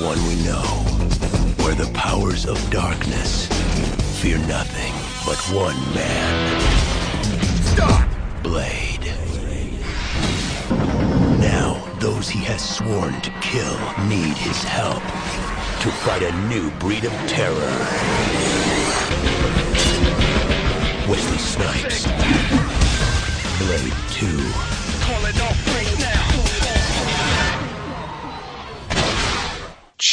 one we know, where the powers of darkness fear nothing but one man. Stop! Blade. Now, those he has sworn to kill need his help to fight a new breed of terror. Wesley Snipes. Blade 2.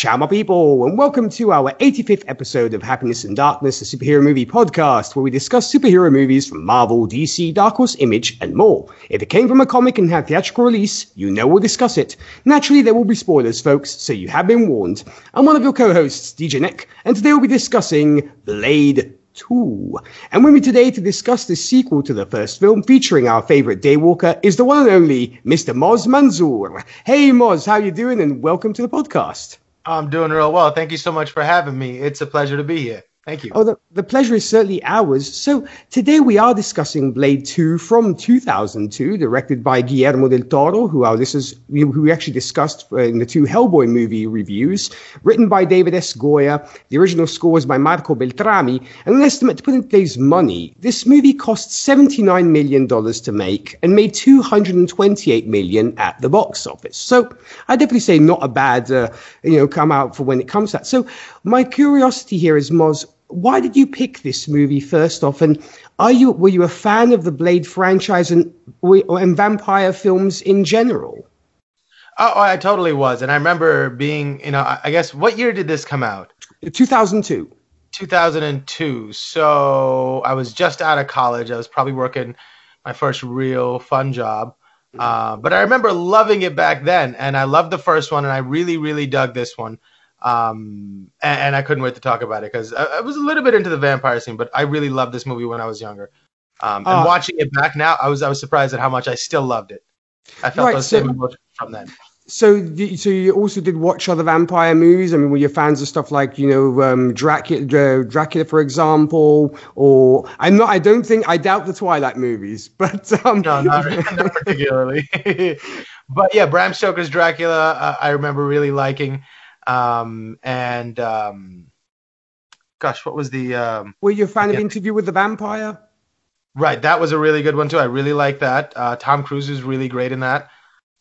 Ciao, my people, and welcome to our 85th episode of Happiness and Darkness, a superhero movie podcast where we discuss superhero movies from Marvel, DC, Dark Horse, Image, and more. If it came from a comic and had theatrical release, you know we'll discuss it. Naturally, there will be spoilers, folks, so you have been warned. I'm one of your co-hosts, DJ Nick, and today we'll be discussing Blade 2. And with me today to discuss the sequel to the first film featuring our favorite Daywalker is the one and only Mr. Moz Manzoor. Hey Moz, how you doing? And welcome to the podcast. I'm doing real well. Thank you so much for having me. It's a pleasure to be here. Thank you. Oh, the, the pleasure is certainly ours. So today we are discussing Blade 2 from 2002, directed by Guillermo del Toro, who our listeners, who we actually discussed in the two Hellboy movie reviews, written by David S. Goyer. The original score was by Marco Beltrami. And an estimate to put in today's money, this movie cost $79 million to make and made 228 million at the box office. So I definitely say not a bad, uh, you know, come out for when it comes to that. So my curiosity here is, Moz, why did you pick this movie first off? And are you were you a fan of the Blade franchise and and vampire films in general? Oh, I totally was, and I remember being, you know, I guess what year did this come out? 2002. 2002. So I was just out of college. I was probably working my first real fun job. Uh, but I remember loving it back then, and I loved the first one, and I really, really dug this one. Um, and, and, I couldn't wait to talk about it because I, I, was a little bit into the vampire scene, but I really loved this movie when I was younger. Um, and uh, watching it back now, I was I was surprised at how much I still loved it. I felt right, those so, same emotions from then. So, so you also did watch other vampire movies? I mean, were you fans of stuff like you know um, Dracula, uh, Dracula, for example? Or I'm not. I don't think. I doubt the Twilight movies, but um... no, not, not particularly. but yeah, Bram Stoker's Dracula, uh, I remember really liking. Um, and um, gosh, what was the? Um, Were you a fan yeah. of Interview with the Vampire? Right, that was a really good one too. I really like that. Uh, Tom Cruise is really great in that.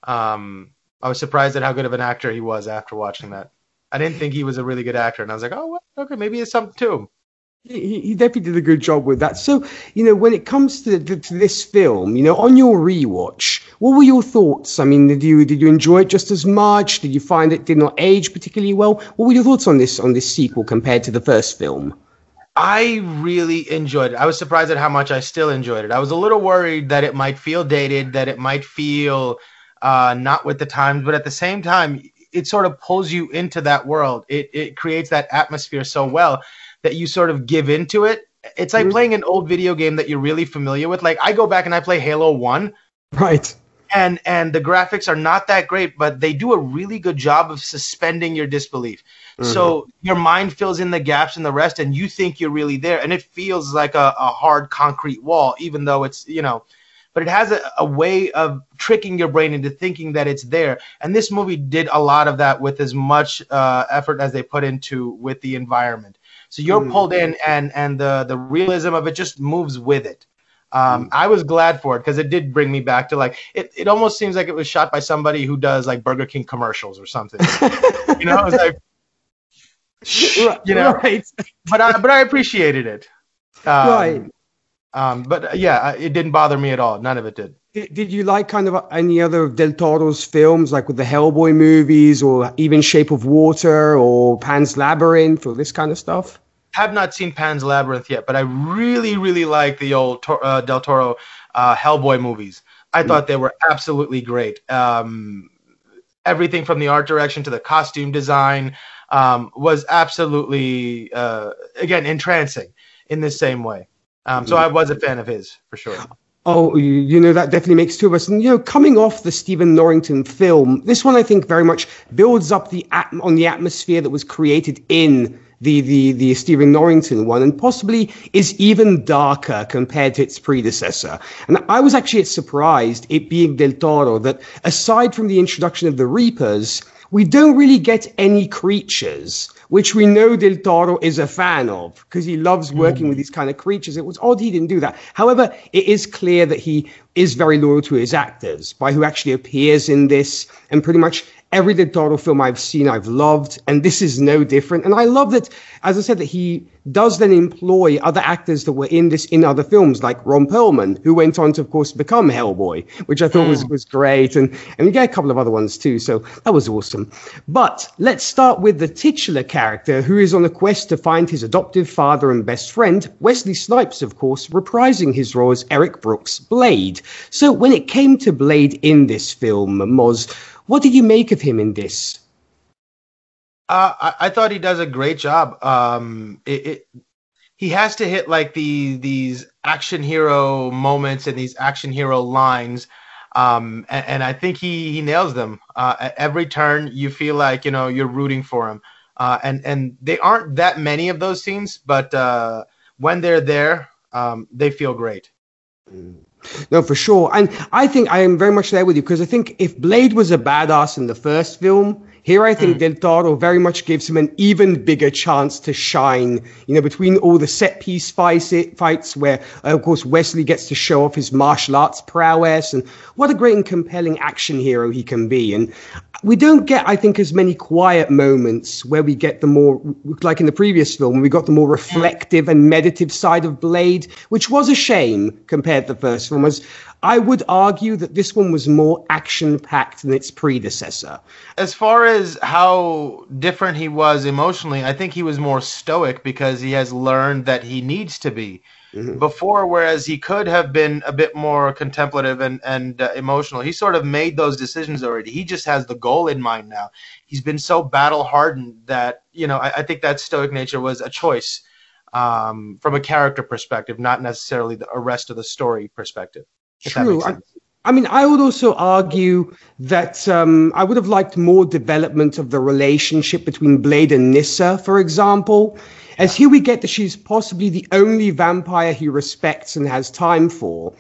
Um, I was surprised at how good of an actor he was after watching that. I didn't think he was a really good actor, and I was like, oh, well, okay, maybe it's something to him. He, definitely did a good job with that. So, you know, when it comes to, to, to, this film, you know, on your rewatch, what were your thoughts? I mean, did you did you enjoy it just as much? Did you find it did not age particularly well? What were your thoughts on this on this sequel compared to the first film? I really enjoyed it. I was surprised at how much I still enjoyed it. I was a little worried that it might feel dated, that it might feel uh, not with the times, but at the same time, it sort of pulls you into that world. It it creates that atmosphere so well that you sort of give into it. It's like mm-hmm. playing an old video game that you're really familiar with. Like I go back and I play Halo 1. Right. And and the graphics are not that great, but they do a really good job of suspending your disbelief. Mm-hmm. So your mind fills in the gaps and the rest and you think you're really there and it feels like a, a hard concrete wall even though it's, you know, but it has a, a, way of tricking your brain into thinking that it's there. And this movie did a lot of that with as much uh, effort as they put into with the environment. So you're mm. pulled in, and and the the realism of it just moves with it. Um, mm. I was glad for it because it did bring me back to like it. It almost seems like it was shot by somebody who does like Burger King commercials or something. you know, it was like, you know, right. but I but I appreciated it. Um, right. Um, but uh, yeah, it didn't bother me at all. None of it did. Did, did you like kind of any other Del Toro's films, like with the Hellboy movies, or even Shape of Water, or Pan's Labyrinth, or this kind of stuff? have not seen Pan's Labyrinth yet, but I really, really like the old uh, Del Toro uh, Hellboy movies. I mm. thought they were absolutely great. Um, everything from the art direction to the costume design um, was absolutely, uh, again, entrancing in the same way. Um, so mm. I was a fan of his for sure. Oh, you know, that definitely makes two of us. And, you know, coming off the Stephen Norrington film, this one I think very much builds up the at- on the atmosphere that was created in the, the, the Stephen Norrington one, and possibly is even darker compared to its predecessor. And I was actually surprised, it being Del Toro, that aside from the introduction of the Reapers, we don't really get any creatures, which we know Del Toro is a fan of because he loves working mm. with these kind of creatures. It was odd he didn't do that. However, it is clear that he is very loyal to his actors by who actually appears in this and pretty much every Del Toro film I've seen, I've loved, and this is no different. And I love that, as I said, that he does then employ other actors that were in this in other films, like Ron Perlman, who went on to, of course, become Hellboy, which I thought mm. was was great, and and we get a couple of other ones too. So that was awesome. But let's start with the titular character, who is on a quest to find his adoptive father and best friend, Wesley Snipes, of course, reprising his role as Eric Brooks' Blade. So when it came to Blade in this film, Moz what did you make of him in this? Uh, I, I, thought he does a great job. Um, it, it, he has to hit like the these action hero moments and these action hero lines, um, and, and, I think he he nails them. Uh, at every turn, you feel like you know you're rooting for him, uh, and and they aren't that many of those scenes, but uh, when they're there, um, they feel great. Mm. No, for sure. And I think I am very much there with you because I think if Blade was a badass in the first film, here I think mm. Del Toro very much gives him an even bigger chance to shine. You know, between all the set piece fights, fights where, uh, of course, Wesley gets to show off his martial arts prowess and what a great and compelling action hero he can be. And we don't get, I think, as many quiet moments where we get the more, like in the previous film, we got the more reflective and meditative side of Blade, which was a shame compared to the first film. As I would argue that this one was more action packed than its predecessor. As far as how different he was emotionally, I think he was more stoic because he has learned that he needs to be. Mm-hmm. Before, whereas he could have been a bit more contemplative and and uh, emotional, he sort of made those decisions already. He just has the goal in mind now. He's been so battle hardened that you know I, I, think that stoic nature was a choice um, from a character perspective, not necessarily the rest of the story perspective. True. I, mean, I would also argue that um, I would have liked more development of the relationship between Blade and Nyssa, for example. As here we get that she's possibly the only vampire he respects and has time for.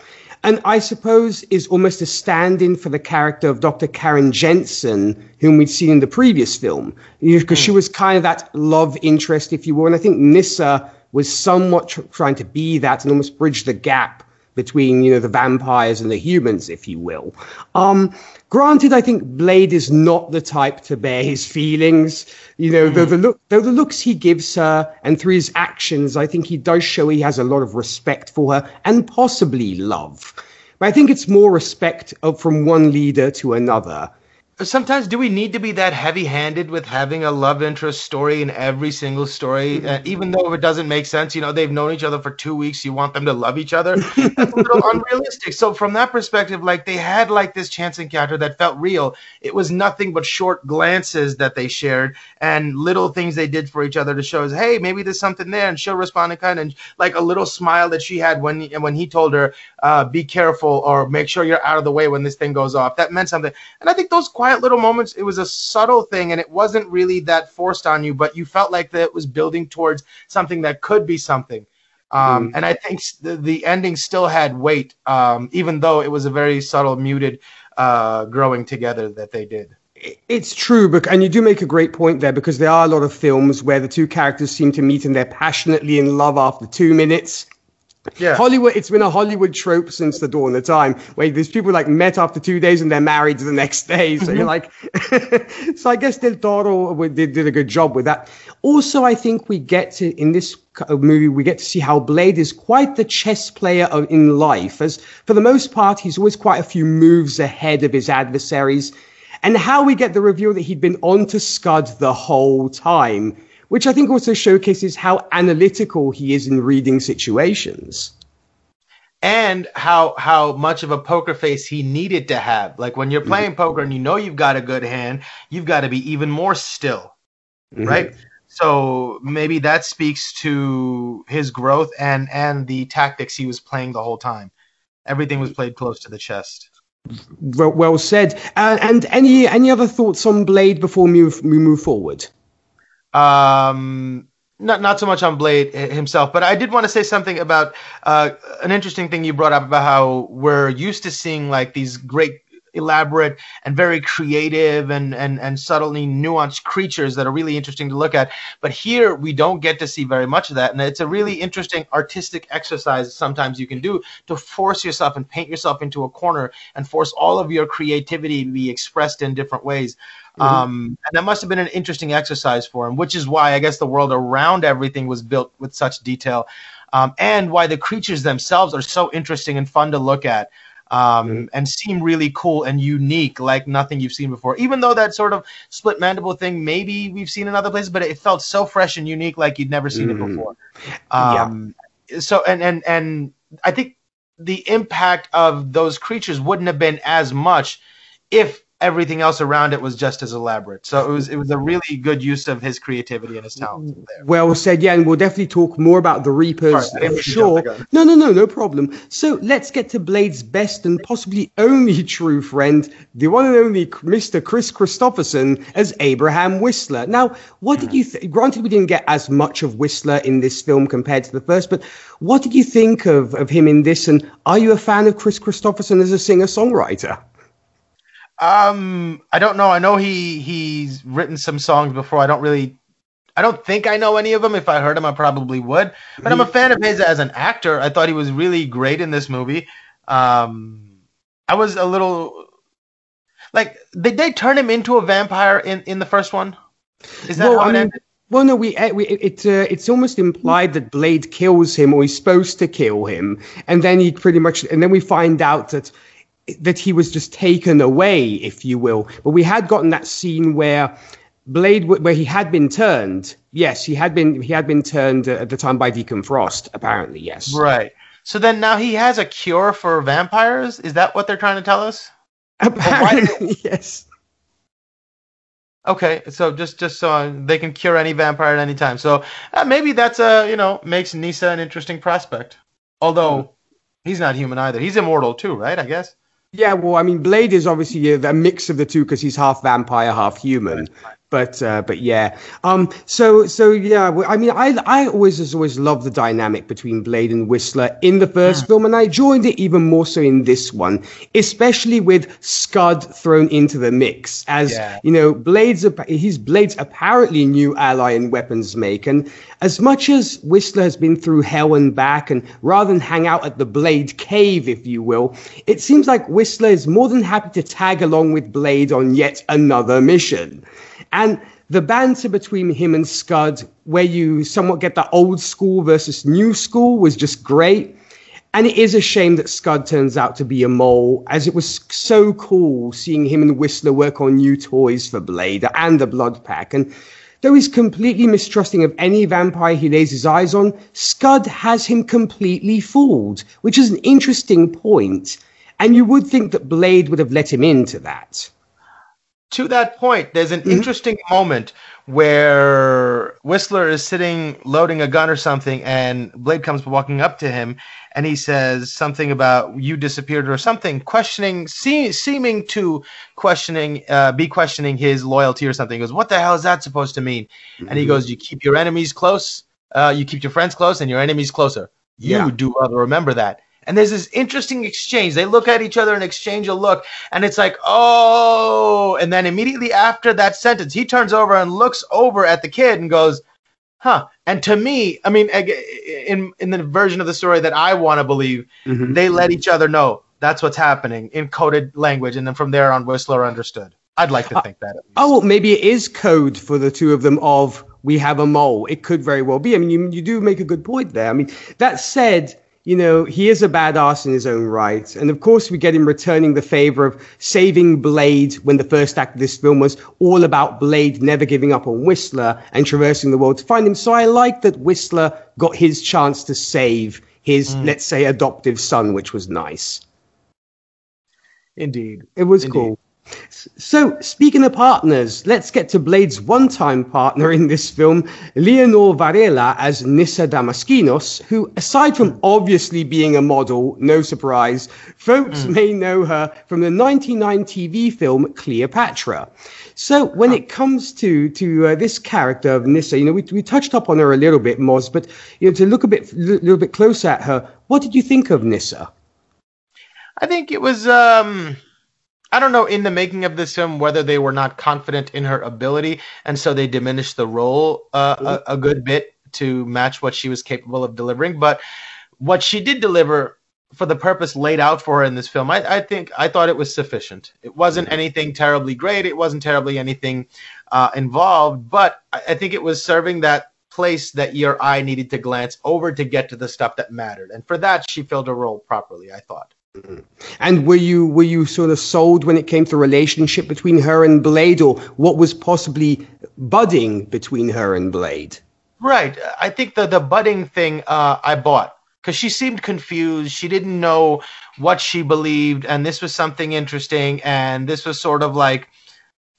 And I suppose is almost a stand in for the character of Dr. Karen Jensen, whom we'd seen in the previous film, because mm. she hmm. was kind of that love interest, if you will. And I think Nyssa was somewhat tr- trying to be that and almost bridge the gap between you know the vampires and the humans, if you will. Um, granted, I think Blade is not the type to bear his feelings. You know, mm. though the look, though the looks he gives her, and through his actions, I think he does show he has a lot of respect for her and possibly love. But I think it's more respect of, from one leader to another sometimes do we need to be that heavy-handed with having a love interest story in every single story? Uh, even though it doesn't make sense you know they've known each other for two weeks you want them to love each other? That's a little unrealistic. So from that perspective like they had like this chance encounter that felt real. It was nothing but short glances that they shared and little things they did for each other to show us hey maybe there's something there and she'll respond in kind and like a little smile that she had when when he told her uh, be careful or make sure you're out of the way when this thing goes off. That meant something. And i think those quiet little moments. It was a subtle thing, and it wasn't really that forced on you, but you felt like that it was building towards something that could be something. Um, mm. And I think the, the ending still had weight, um, even though it was a very subtle, muted uh, growing together that they did. It's true, but and you do make a great point there because there are a lot of films where the two characters seem to meet and they're passionately in love after two minutes, yeah. Hollywood, it's been a Hollywood trope since the dawn of time where these people like met after two days and they're married the next day. So mm-hmm. you're like, so I guess Del Toro did, did a good job with that. Also, I think we get to, in this movie, we get to see how Blade is quite the chess player of, in life. As for the most part, he's always quite a few moves ahead of his adversaries. And how we get the reveal that he'd been on to Scud the whole time which I think also showcases how analytical he is in reading situations. And how how much of a poker face he needed to have. Like when you're playing mm-hmm. poker and you know you've got a good hand, you've got to be even more still. Mm-hmm. Right? So maybe that speaks to his growth and and the tactics he was playing the whole time. Everything was played close to the chest. Well, well said. Uh, and any any other thoughts on Blade before we move, we move forward? Um, not not so much on Blade himself, but I did want to say something about uh, an interesting thing you brought up about how we're used to seeing like these great elaborate and very creative and, and, and subtly nuanced creatures that are really interesting to look at. But here we don't get to see very much of that. And it's a really interesting artistic exercise sometimes you can do to force yourself and paint yourself into a corner and force all of your creativity to be expressed in different ways. Mm-hmm. Um, and that must have been an interesting exercise for him, which is why I guess the world around everything was built with such detail, um, and why the creatures themselves are so interesting and fun to look at. Um, and seem really cool and unique, like nothing you've seen before. Even though that sort of split mandible thing, maybe we've seen in other places, but it felt so fresh and unique, like you'd never seen mm-hmm. it before. Um, yeah. So, and and and I think the impact of those creatures wouldn't have been as much if everything else around it was just as elaborate. So it was it was a really good use of his creativity and his talent. There. Well said, yeah, and we'll definitely talk more about the Reapers Sorry, for sure. No, no, no, no problem. So let's get to Blade's best and possibly only true friend, the one and only Mr. Kris Kristofferson as Abraham Whistler. Now, what did you? Granted, we didn't get as much of Whistler in this film compared to the first, but what did you think of, of him in this? And are you a fan of Kris Kristofferson as a singer songwriter? Um, I don't know. I know he he's written some songs before. I don't really, I don't think I know any of them. If I heard him, I probably would. But I'm a fan of his as an actor. I thought he was really great in this movie. Um, I was a little like, did they turn him into a vampire in in the first one? Is that well, how it I mean, ended? Well, no, we, we it uh, it's almost implied that Blade kills him, or he's supposed to kill him, and then he pretty much, and then we find out that that he was just taken away, if you will. But we had gotten that scene where Blade, where he had been turned. Yes, he had been he had been turned at the time by Deacon Frost. Apparently, yes. Right. So then now he has a cure for vampires. Is that what they're trying to tell us? Apparently, yes. Okay, so just just so they can cure any vampire at any time. So uh, maybe that's a you know makes Nyssa an interesting prospect. Although he's not human either. He's immortal too, right? I guess. Yeah, well, I mean, Blade is obviously a, a mix of the two because he's half vampire, half human. But uh, but yeah. Um. So so yeah. I mean, I I always has always loved the dynamic between Blade and Whistler in the first yeah. film, and I joined it even more so in this one, especially with Scud thrown into the mix. As yeah. you know, Blade's he's Blade's apparently new ally in weapons make, and as much as Whistler has been through hell and back, and rather than hang out at the Blade cave, if you will, it seems like Whistler is more than happy to tag along with Blade on yet another mission. And the banter between him and Scud, where you somewhat get the old school versus new school, was just great. And it is a shame that Scud turns out to be a mole, as it was so cool seeing him and Whistler work on new toys for Blade and the Blood Pack. And though he's completely mistrusting of any vampire he lays his eyes on, Scud has him completely fooled, which is an interesting point. And you would think that Blade would have let him into that to that point, there's an mm-hmm. interesting moment where Whistler is sitting loading a gun or something, and Blade comes walking up to him, and he says something about you disappeared or something, questioning, see, seeming to questioning, uh, be questioning his loyalty or something. He goes, "What the hell is that supposed to mean?" Mm-hmm. And he mm-hmm. goes, "You keep your enemies close, uh, you keep your friends close, and your enemies closer. You yeah. do well to remember that." And there's this interesting exchange. They look at each other and exchange a look, and it's like, oh. And then immediately after that sentence, he turns over and looks over at the kid and goes, huh. And to me, I mean, in in the version of the story that I want to believe, mm-hmm. they let each other know that's what's happening in coded language, and then from there on, Whistler understood. I'd like to think that. Oh, maybe it is code for the two of them of we have a mole. It could very well be. I mean, you, you do make a good point there. I mean, that said, you know, he is a badass in his own right. And of course, we get him returning the favor of saving Blade when the first act of this film was all about Blade never giving up on Whistler and traversing the world to find him. So I like that Whistler got his chance to save his, mm. let's say, adoptive son, which was nice. Indeed. It was Indeed. cool. So, speaking of partners, let's get to Blade's one time partner in this film, Leonor Varela as Nyssa Damaskinos, who, aside from obviously being a model, no surprise, folks mm. may know her from the 99 TV film Cleopatra. So, when it comes to to uh, this character of Nyssa, you know, we, we touched up on her a little bit, Moz, but you know, to look a bit, a little bit closer at her, what did you think of Nyssa? I think it was. Um I don't know in the making of this film whether they were not confident in her ability, and so they diminished the role uh, a, a good bit to match what she was capable of delivering. But what she did deliver for the purpose laid out for her in this film, I, I think I thought it was sufficient. It wasn't anything terribly great. It wasn't terribly anything uh, involved, but I, I think it was serving that place that your eye needed to glance over to get to the stuff that mattered. And for that, she filled her role properly, I thought. And were you were you sort of sold when it came to the relationship between her and Blade, or what was possibly budding between her and Blade? Right. I think the the budding thing uh, I bought because she seemed confused. She didn't know what she believed, and this was something interesting. And this was sort of like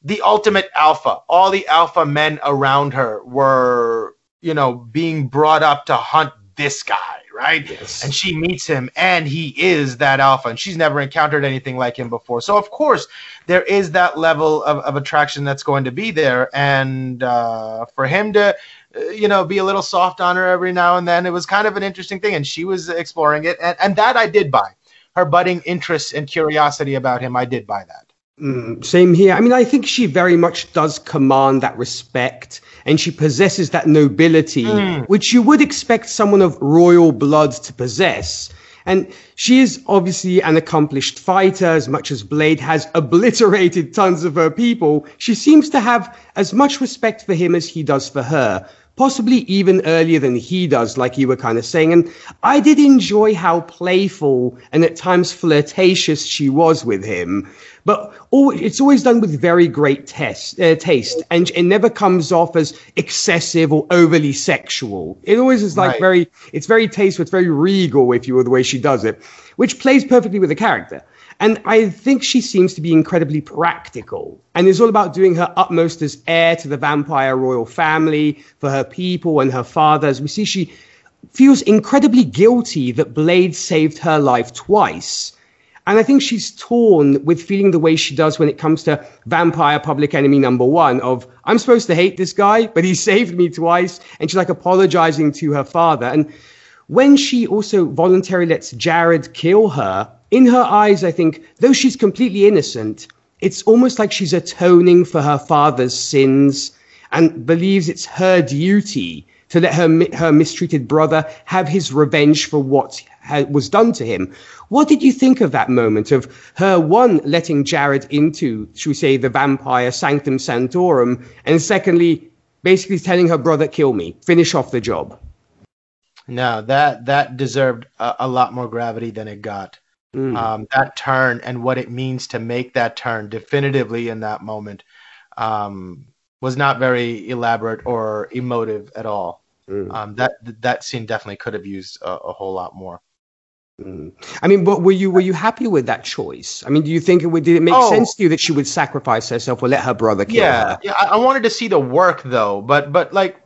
the ultimate alpha. All the alpha men around her were, you know, being brought up to hunt this guy right? Yes. And she meets him, and he is that alpha, and she's never encountered anything like him before. So, of course, there is that level of, of attraction that's going to be there. And uh, for him to, uh, you know, be a little soft on her every now and then, it was kind of an interesting thing, and she was exploring it. And, and that I did buy. Her budding interest and curiosity about him, I did buy that. Mm, same here. I mean, I think she very much does command that respect and she possesses that nobility, mm. which you would expect someone of royal blood to possess. And she is obviously an accomplished fighter, as much as Blade has obliterated tons of her people. She seems to have as much respect for him as he does for her possibly even earlier than he does, like you were kind of saying. And I did enjoy how playful and at times flirtatious she was with him. But it's always done with very great test, uh, taste, and it never comes off as excessive or overly sexual. It always is like right. very, it's very tasteful, it's very regal, if you will, the way she does it, which plays perfectly with the character. And I think she seems to be incredibly practical and is all about doing her utmost as heir to the vampire royal family for her people and her fathers. We see she feels incredibly guilty that Blade saved her life twice. And I think she's torn with feeling the way she does when it comes to vampire public enemy number one of, I'm supposed to hate this guy, but he saved me twice. And she's like apologizing to her father. And when she also voluntarily lets Jared kill her, in her eyes, I think, though she's completely innocent, it's almost like she's atoning for her father's sins and believes it's her duty to let her, her mistreated brother have his revenge for what was done to him. What did you think of that moment of her, one, letting Jared into, should we say, the vampire sanctum sanctorum, and secondly, basically telling her brother, kill me, finish off the job? No, that that deserved a, a lot more gravity than it got. Mm. Um, that turn and what it means to make that turn definitively in that moment um, was not very elaborate or emotive at all. Mm. Um, that that scene definitely could have used a, a whole lot more. Mm. I mean, but were you were you happy with that choice? I mean, do you think it would did it make oh. sense to you that she would sacrifice herself or let her brother kill yeah, her? Yeah, I wanted to see the work though, but but like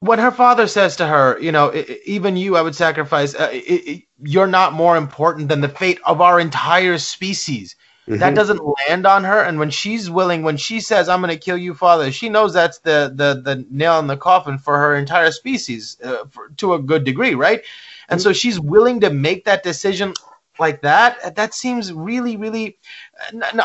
when her father says to her, you know, even you, I would sacrifice. Uh, it, it, you're not more important than the fate of our entire species. Mm-hmm. That doesn't land on her, and when she's willing, when she says, "I'm going to kill you, father," she knows that's the the the nail in the coffin for her entire species, uh, for, to a good degree, right? And mm-hmm. so she's willing to make that decision like that that seems really really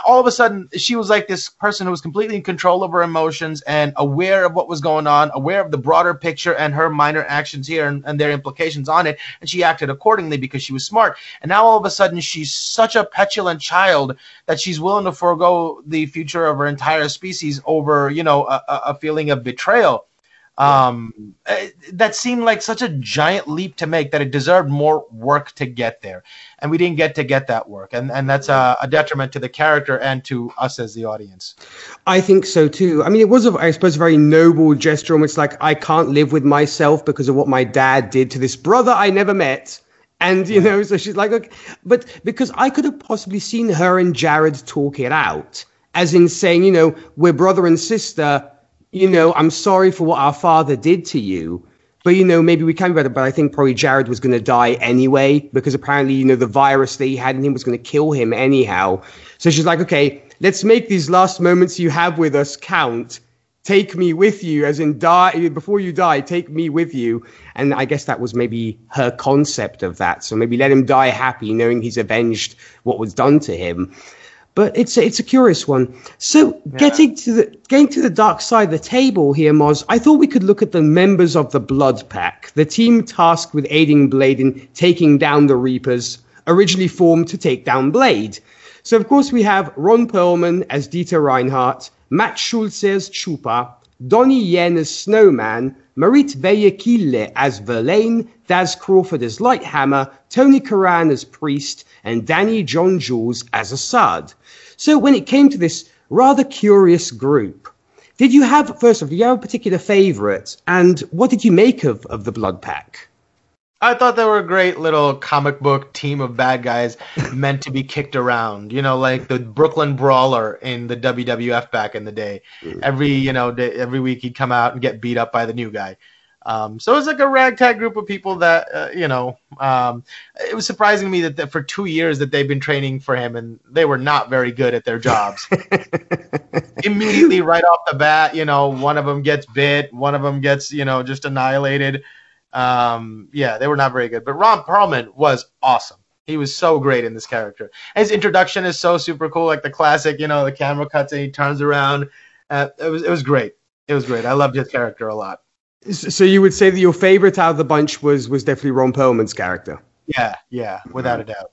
all of a sudden she was like this person who was completely in control of her emotions and aware of what was going on aware of the broader picture and her minor actions here and, and their implications on it and she acted accordingly because she was smart. And now all of a sudden she's such a petulant child that she's willing to forego the future of her entire species over you know a, a feeling of betrayal um, eh, that seemed like such a giant leap to make that it deserved more work to get there, and we didn't get to get that work, and and that's a, a detriment to the character and to us as the audience. I think so too. I mean, it was, a, I suppose, a very noble gesture. Almost like I can't live with myself because of what my dad did to this brother I never met. And you know, so she's like, okay. but because I could have possibly seen her and Jared talk it out, as in saying, you know, we're brother and sister you know, I'm sorry for what our father did to you. But you know, maybe we can be better. But I think probably Jared was going to die anyway because apparently, you know, the virus that he had in him was going to kill him anyhow. So she's like, okay, let's make these last moments you have with us count. Take me with you, as in die before you die. Take me with you, and I guess that was maybe her concept of that. So maybe let him die happy, knowing he's avenged what was done to him. But it's a, it's a curious one. So yeah. getting to the getting to the dark side of the table here, Moz, I thought we could look at the members of the Blood Pack, the team tasked with aiding Blade in taking down the Reapers, originally formed to take down Blade. So of course we have Ron Perlman as Dieter Reinhardt, Matt Schulze as Chupa, Donnie Yen as Snowman, Marit Velle Kile as Verlaine, Daz Crawford as Lighthammer, Tony Curran as Priest, and Danny John Jules as Assad. So when it came to this rather curious group, did you have, first of all, did you have a particular favorite? And what did you make of, of the Blood Pack? I thought they were a great little comic book team of bad guys meant to be kicked around. You know, like the Brooklyn Brawler in the WWF back in the day. Mm. Every you know day, every week he'd come out and get beat up by the new guy. Um, so it was like a ragtag group of people that uh, you know. Um, it was surprising to me that, that for two years that they've been training for him and they were not very good at their jobs. Immediately, right off the bat, you know, one of them gets bit, one of them gets you know just annihilated. Um, yeah, they were not very good. But Ron Perlman was awesome. He was so great in this character. His introduction is so super cool, like the classic, you know, the camera cuts and he turns around. Uh, it was it was great. It was great. I loved his character a lot. So you would say that your favorite out of the bunch was was definitely Ron Perlman's character. Yeah, yeah, without a doubt.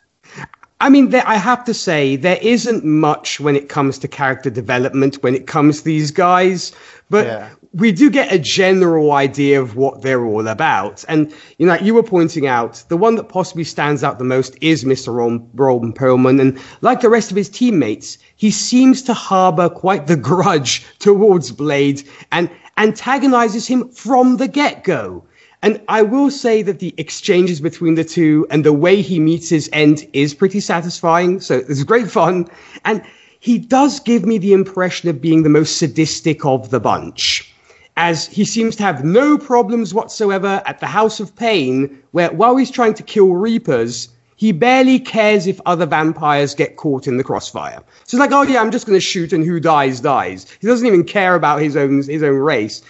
I mean, there, I have to say there isn't much when it comes to character development when it comes to these guys, but yeah we do get a general idea of what they're all about. And, you know, you were pointing out, the one that possibly stands out the most is Mr. Ron, Ron Perlman. And like the rest of his teammates, he seems to harbor quite the grudge towards Blade and antagonizes him from the get go. And I will say that the exchanges between the two and the way he meets his end is pretty satisfying. So it's great fun. And he does give me the impression of being the most sadistic of the bunch as he seems to have no problems whatsoever at the House of Pain, where while he's trying to kill Reapers, he barely cares if other vampires get caught in the crossfire. So it's like, oh yeah, I'm just going to shoot and who dies, dies. He doesn't even care about his own, his own race.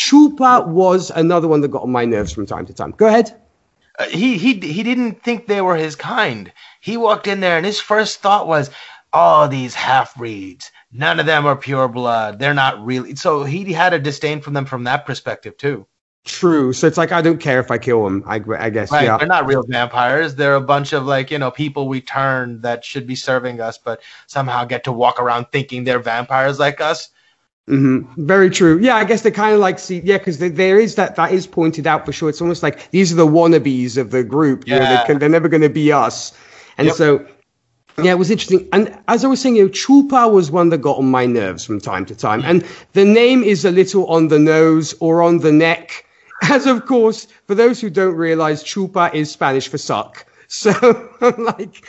Chupa was another one that got on my nerves from time to time. Go ahead. Uh, he, he, he didn't think they were his kind. He walked in there and his first thought was, oh, these half breeds none of them are pure blood. They're not really. So he had a disdain from them from that perspective too. True. So it's like I don't care if I kill them. I, I guess. Right. Yeah. They're not real vampires. They're a bunch of like you know people we turn that should be serving us, but somehow get to walk around thinking they're vampires like us. Mm-hmm. Very true. Yeah, I guess they kind of like see. Yeah, because there is that that is pointed out for sure. It's almost like these are the wannabes of the group. Yeah. You know, they can, they're never going to be us. And yep. so yeah, it was interesting. And as I was saying, you know, Chupa was one that got on my nerves from time to time. And the name is a little on the nose or on the neck. As of course, for those who don't realize, Chupa is Spanish for suck. So I'm like,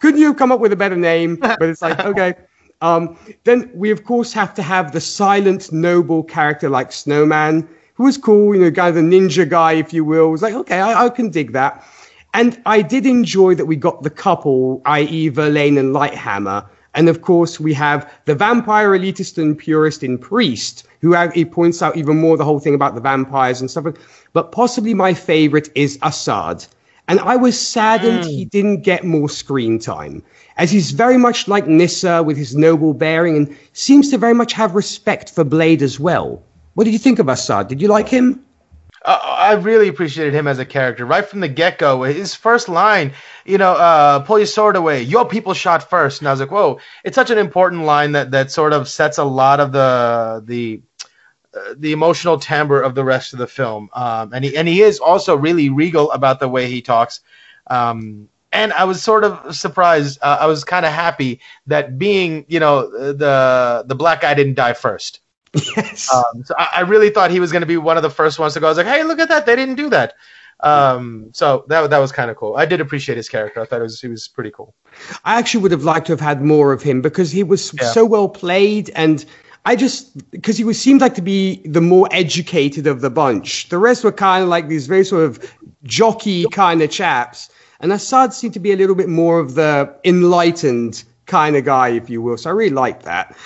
couldn't you have come up with a better name? But it's like, okay. Um, then we of course have to have the silent, noble character like Snowman, who was cool, you know, kind of the ninja guy, if you will. It was like, okay, I, I can dig that. And I did enjoy that we got the couple, i.e., Verlaine and Lighthammer. And of course, we have the vampire elitist and purist in Priest, who he points out even more the whole thing about the vampires and stuff. But possibly my favorite is Assad. And I was saddened mm. he didn't get more screen time, as he's very much like Nyssa with his noble bearing and seems to very much have respect for Blade as well. What did you think of Assad? Did you like him? uh, I really appreciated him as a character right from the get go. His first line, you know, uh, pull your sword away. Your people shot first, and I was like, whoa! It's such an important line that that sort of sets a lot of the the the emotional timbre of the rest of the film. Um, and he and he is also really regal about the way he talks. Um, and I was sort of surprised. Uh, I was kind of happy that being, you know, the the black guy didn't die first. Yes. Um, so I, I, really thought he was going to be one of the first ones to go. I was like, hey, look at that. They didn't do that. Um, so that that was kind of cool. I did appreciate his character. I thought it was he was pretty cool. I actually would have liked to have had more of him because he was yeah. so well played and. I just because he was seemed like to be the more educated of the bunch. The rest were kind of like these very sort of jockey kind of chaps, and Assad seemed to be a little bit more of the enlightened kind of guy, if you will. So I really liked that.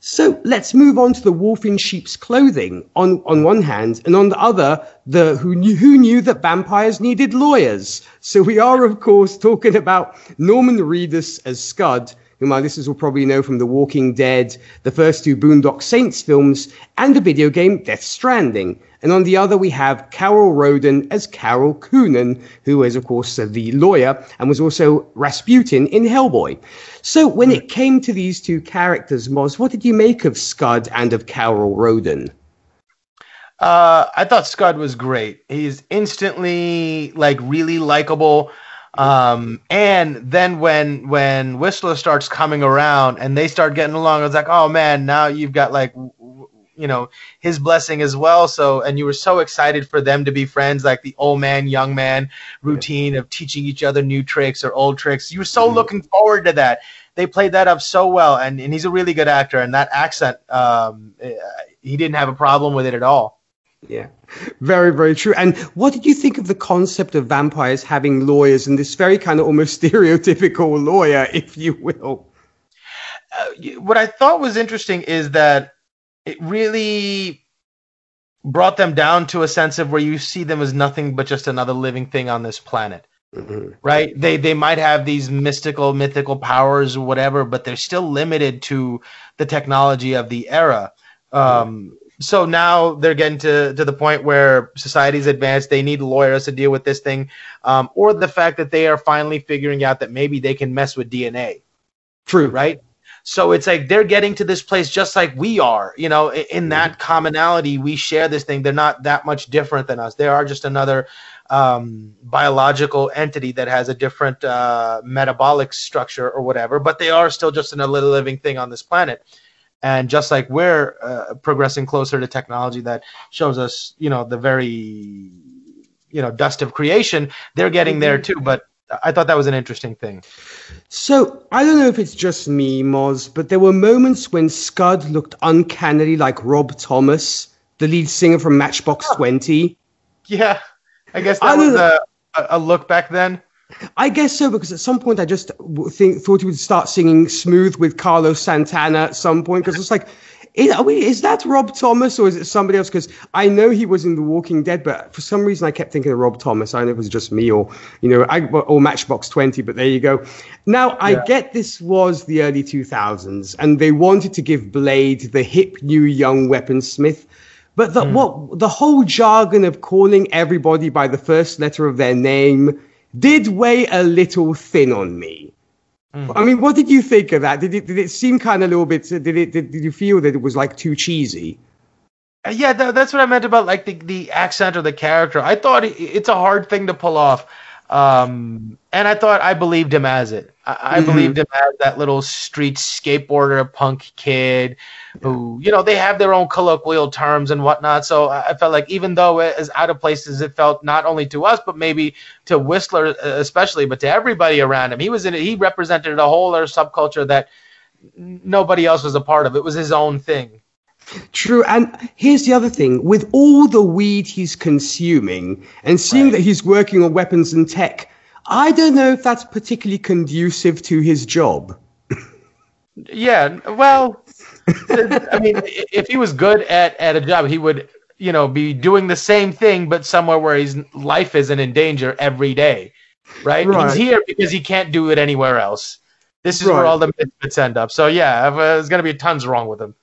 So let's move on to the wolf in sheep's clothing on, on one hand, and on the other, the who knew, who knew that vampires needed lawyers. So we are, of course, talking about Norman Reedus as Scud, whom our listeners will probably know from The Walking Dead, the first two Boondock Saints films, and the video game Death Stranding. And on the other, we have Karel Roden as Carol Kounen, who is, of course, the lawyer and was also Rasputin in Hellboy. So when it came to these two characters, Moz, what did you make of Scud and of Karel Roden? Uh, I thought Scud was great. He's instantly like really likable. Um, and then when when Whistler starts coming around and they start getting along, I was like, oh man, now you've got like you know his blessing as well. So and you were so excited for them to be friends like the old man young man routine of teaching each other new tricks or old tricks. You were so mm-hmm. looking forward to that. They played that up so well and, and he's a really good actor and that accent um, eh, he didn't have a problem with it at all yeah, very, very true. And what did you think of the concept of vampires having lawyers and this very kind of almost stereotypical lawyer, if you will? Uh, what I thought was interesting is that it really brought them down to a sense of where you see them as nothing but just another living thing on this planet. Mm-hmm. Right? They they might have these mystical, mythical powers or whatever, but they're still limited to the technology of the era. Um, so now they're getting to, to the point where society's advanced. They need lawyers to deal with this thing, um, or the fact that they are finally figuring out that maybe they can mess with DNA. True, right? So it's like they're getting to this place just like we are. You know, in that mm-hmm. commonality, we share this thing. They're not that much different than us. They are just another um, biological entity that has a different uh, metabolic structure or whatever, but they are still just another living thing on this planet. And just like we're uh, progressing closer to technology that shows us, you know, the very, you know, dust of creation, they're getting there too. But I thought that was an interesting thing. So I don't know if it's just me, Moz, but there were moments when Scud looked uncannily like Rob Thomas, the lead singer from Matchbox. Twenty. Yeah, I guess that I was a, a look back then. I guess so because at some point I just think, thought he would start singing "Smooth" with Carlos Santana at some point because it's like is, we, is that Rob Thomas or is it somebody else? Because I know he was in The Walking Dead, but for some reason I kept thinking of Rob Thomas. I don't know if it was just me or you know, I, or Matchbox Twenty. But there you go. Now I yeah. get this was the early 2000s, and they wanted to give Blade the hip new young weaponsmith. But the, mm. what the whole jargon of calling everybody by the first letter of their name did weigh a little thin on me. Mm. I mean, what did you think of that? Did it did it seem kind of a little bit? Did it did, did you feel that it was like too cheesy? Uh, yeah, that's what I meant about like the, the accent or the character. I thought it's a hard thing to pull off. Um, and I thought I believed him as it. I, I mm-hmm. believed him as that little street skateboarder punk kid who, you know, they have their own colloquial terms and whatnot. So I felt like even though as out of place as it felt not only to us, but maybe to Whistler uh, especially, but to everybody around him, he was in it. He represented a whole other subculture that nobody else was a part of. It was his own thing. True. And here's the other thing with all the weed he's consuming and seeing right. that he's working on weapons and tech, I don't know if that's particularly conducive to his job. yeah. Well, I mean, if he was good at, at a job, he would, you know, be doing the same thing, but somewhere where his life isn't in danger every day. Right? right. He's here because he can't do it anywhere else. This is right. where all the misfits end up. So, yeah, uh, there's going to be tons wrong with him.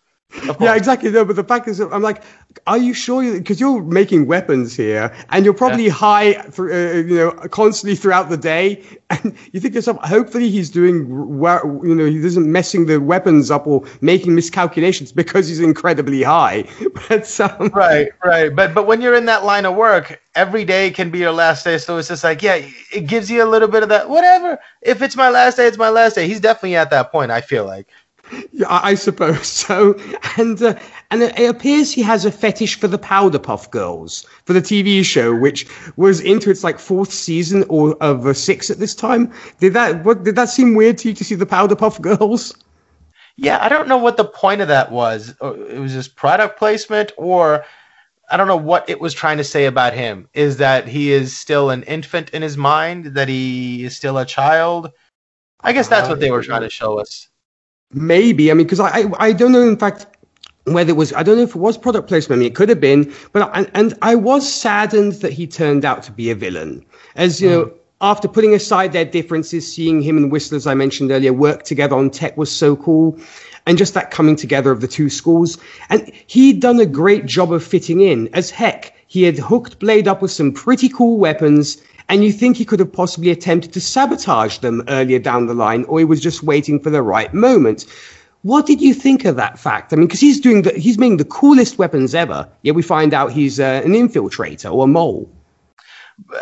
Yeah, exactly. No, but the fact is, I'm like, are you sure? Because you, are making weapons here, and you're probably yeah. high, through, uh, you know, constantly throughout the day, and you think to yourself, hopefully he's doing, well, you know, he isn't messing the weapons up or making miscalculations because he's incredibly high. But um, right, right. But but when you're in that line of work, every day can be your last day. So it's just like, yeah, it gives you a little bit of that. Whatever. If it's my last day, it's my last day. He's definitely at that point. I feel like. Yeah, I suppose so. And uh, and it appears he has a fetish for the Powderpuff Girls for the TV show, which was into its like fourth season or of uh, six at this time. Did that what did that seem weird to you to see the Powderpuff Girls? Yeah, I don't know what the point of that was. Uh, it was just product placement, or I don't know what it was trying to say about him. Is that he is still an infant in his mind? That he is still a child? I guess that's what they were trying to show us. Maybe. I mean, because I, I, I don't know, in fact, whether it was, I don't know if it was product placement. I mean, it could have been, but, and, and I was saddened that he turned out to be a villain. As, you mm. know, after putting aside their differences, seeing him and Whistler, as I mentioned earlier, work together on tech was so cool. And just that coming together of the two schools. And he'd done a great job of fitting in. As heck, he had hooked Blade up with some pretty cool weapons. And you think he could have possibly attempted to sabotage them earlier down the line, or he was just waiting for the right moment. What did you think of that fact? I mean, because he's doing the, he's making the coolest weapons ever, yet we find out he's uh, an infiltrator or a mole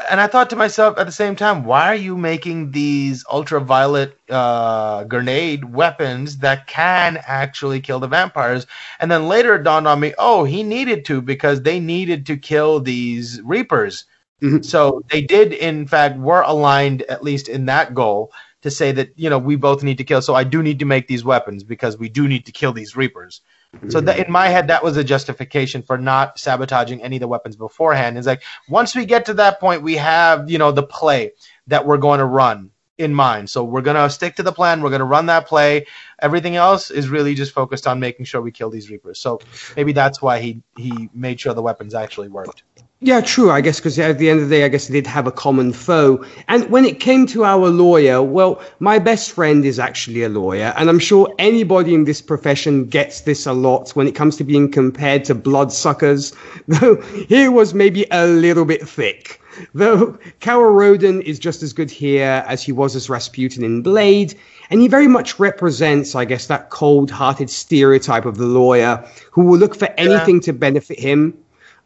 and I thought to myself at the same time, why are you making these ultraviolet uh, grenade weapons that can actually kill the vampires? And then later it dawned on me, oh, he needed to because they needed to kill these reapers. Mm-hmm. So they did, in fact, were aligned at least in that goal to say that you know we both need to kill. So I do need to make these weapons because we do need to kill these reapers. So that in my head, that was a justification for not sabotaging any of the weapons beforehand. It's like once we get to that point, we have you know the play that we're going to run in mind. So we're gonna stick to the plan. We're gonna run that play. Everything else is really just focused on making sure we kill these reapers. So maybe that's why he he made sure the weapons actually worked. Yeah, true. I guess because at the end of the day, I guess they did have a common foe. And when it came to our lawyer, well, my best friend is actually a lawyer, and I'm sure anybody in this profession gets this a lot when it comes to being compared to bloodsuckers. Though he was maybe a little bit thick. Though Karel Roden is just as good here as he was as Rasputin in Blade, and he very much represents, I guess, that cold-hearted stereotype of the lawyer who will look for anything yeah. to benefit him.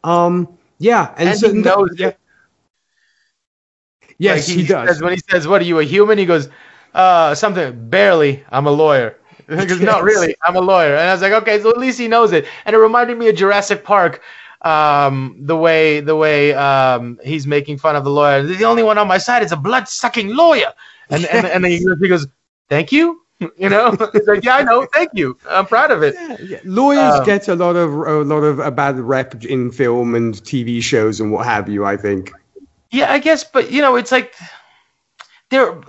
Um, yeah, and, and so, he knows yeah. it. Yes, like he, he, does. Says, when he says, "What are you, a human?" He goes, "Uh, something. Barely. I'm a lawyer." He goes, yes. "No, really, I'm a lawyer." And I was like, "Okay, so at least he knows it." And it reminded me of Jurassic Park. Um, the way the way um, he's making fun of the lawyer. The only one on my side is a blood sucking lawyer. And and and then he goes, "Thank you." You know, he's like, yeah, I know. Thank you. I'm proud of it. Yeah, yeah. Lawyers um, get a lot of a lot of a bad rep in film and TV shows and what have you. I think. Yeah, I guess, but you know, it's like there.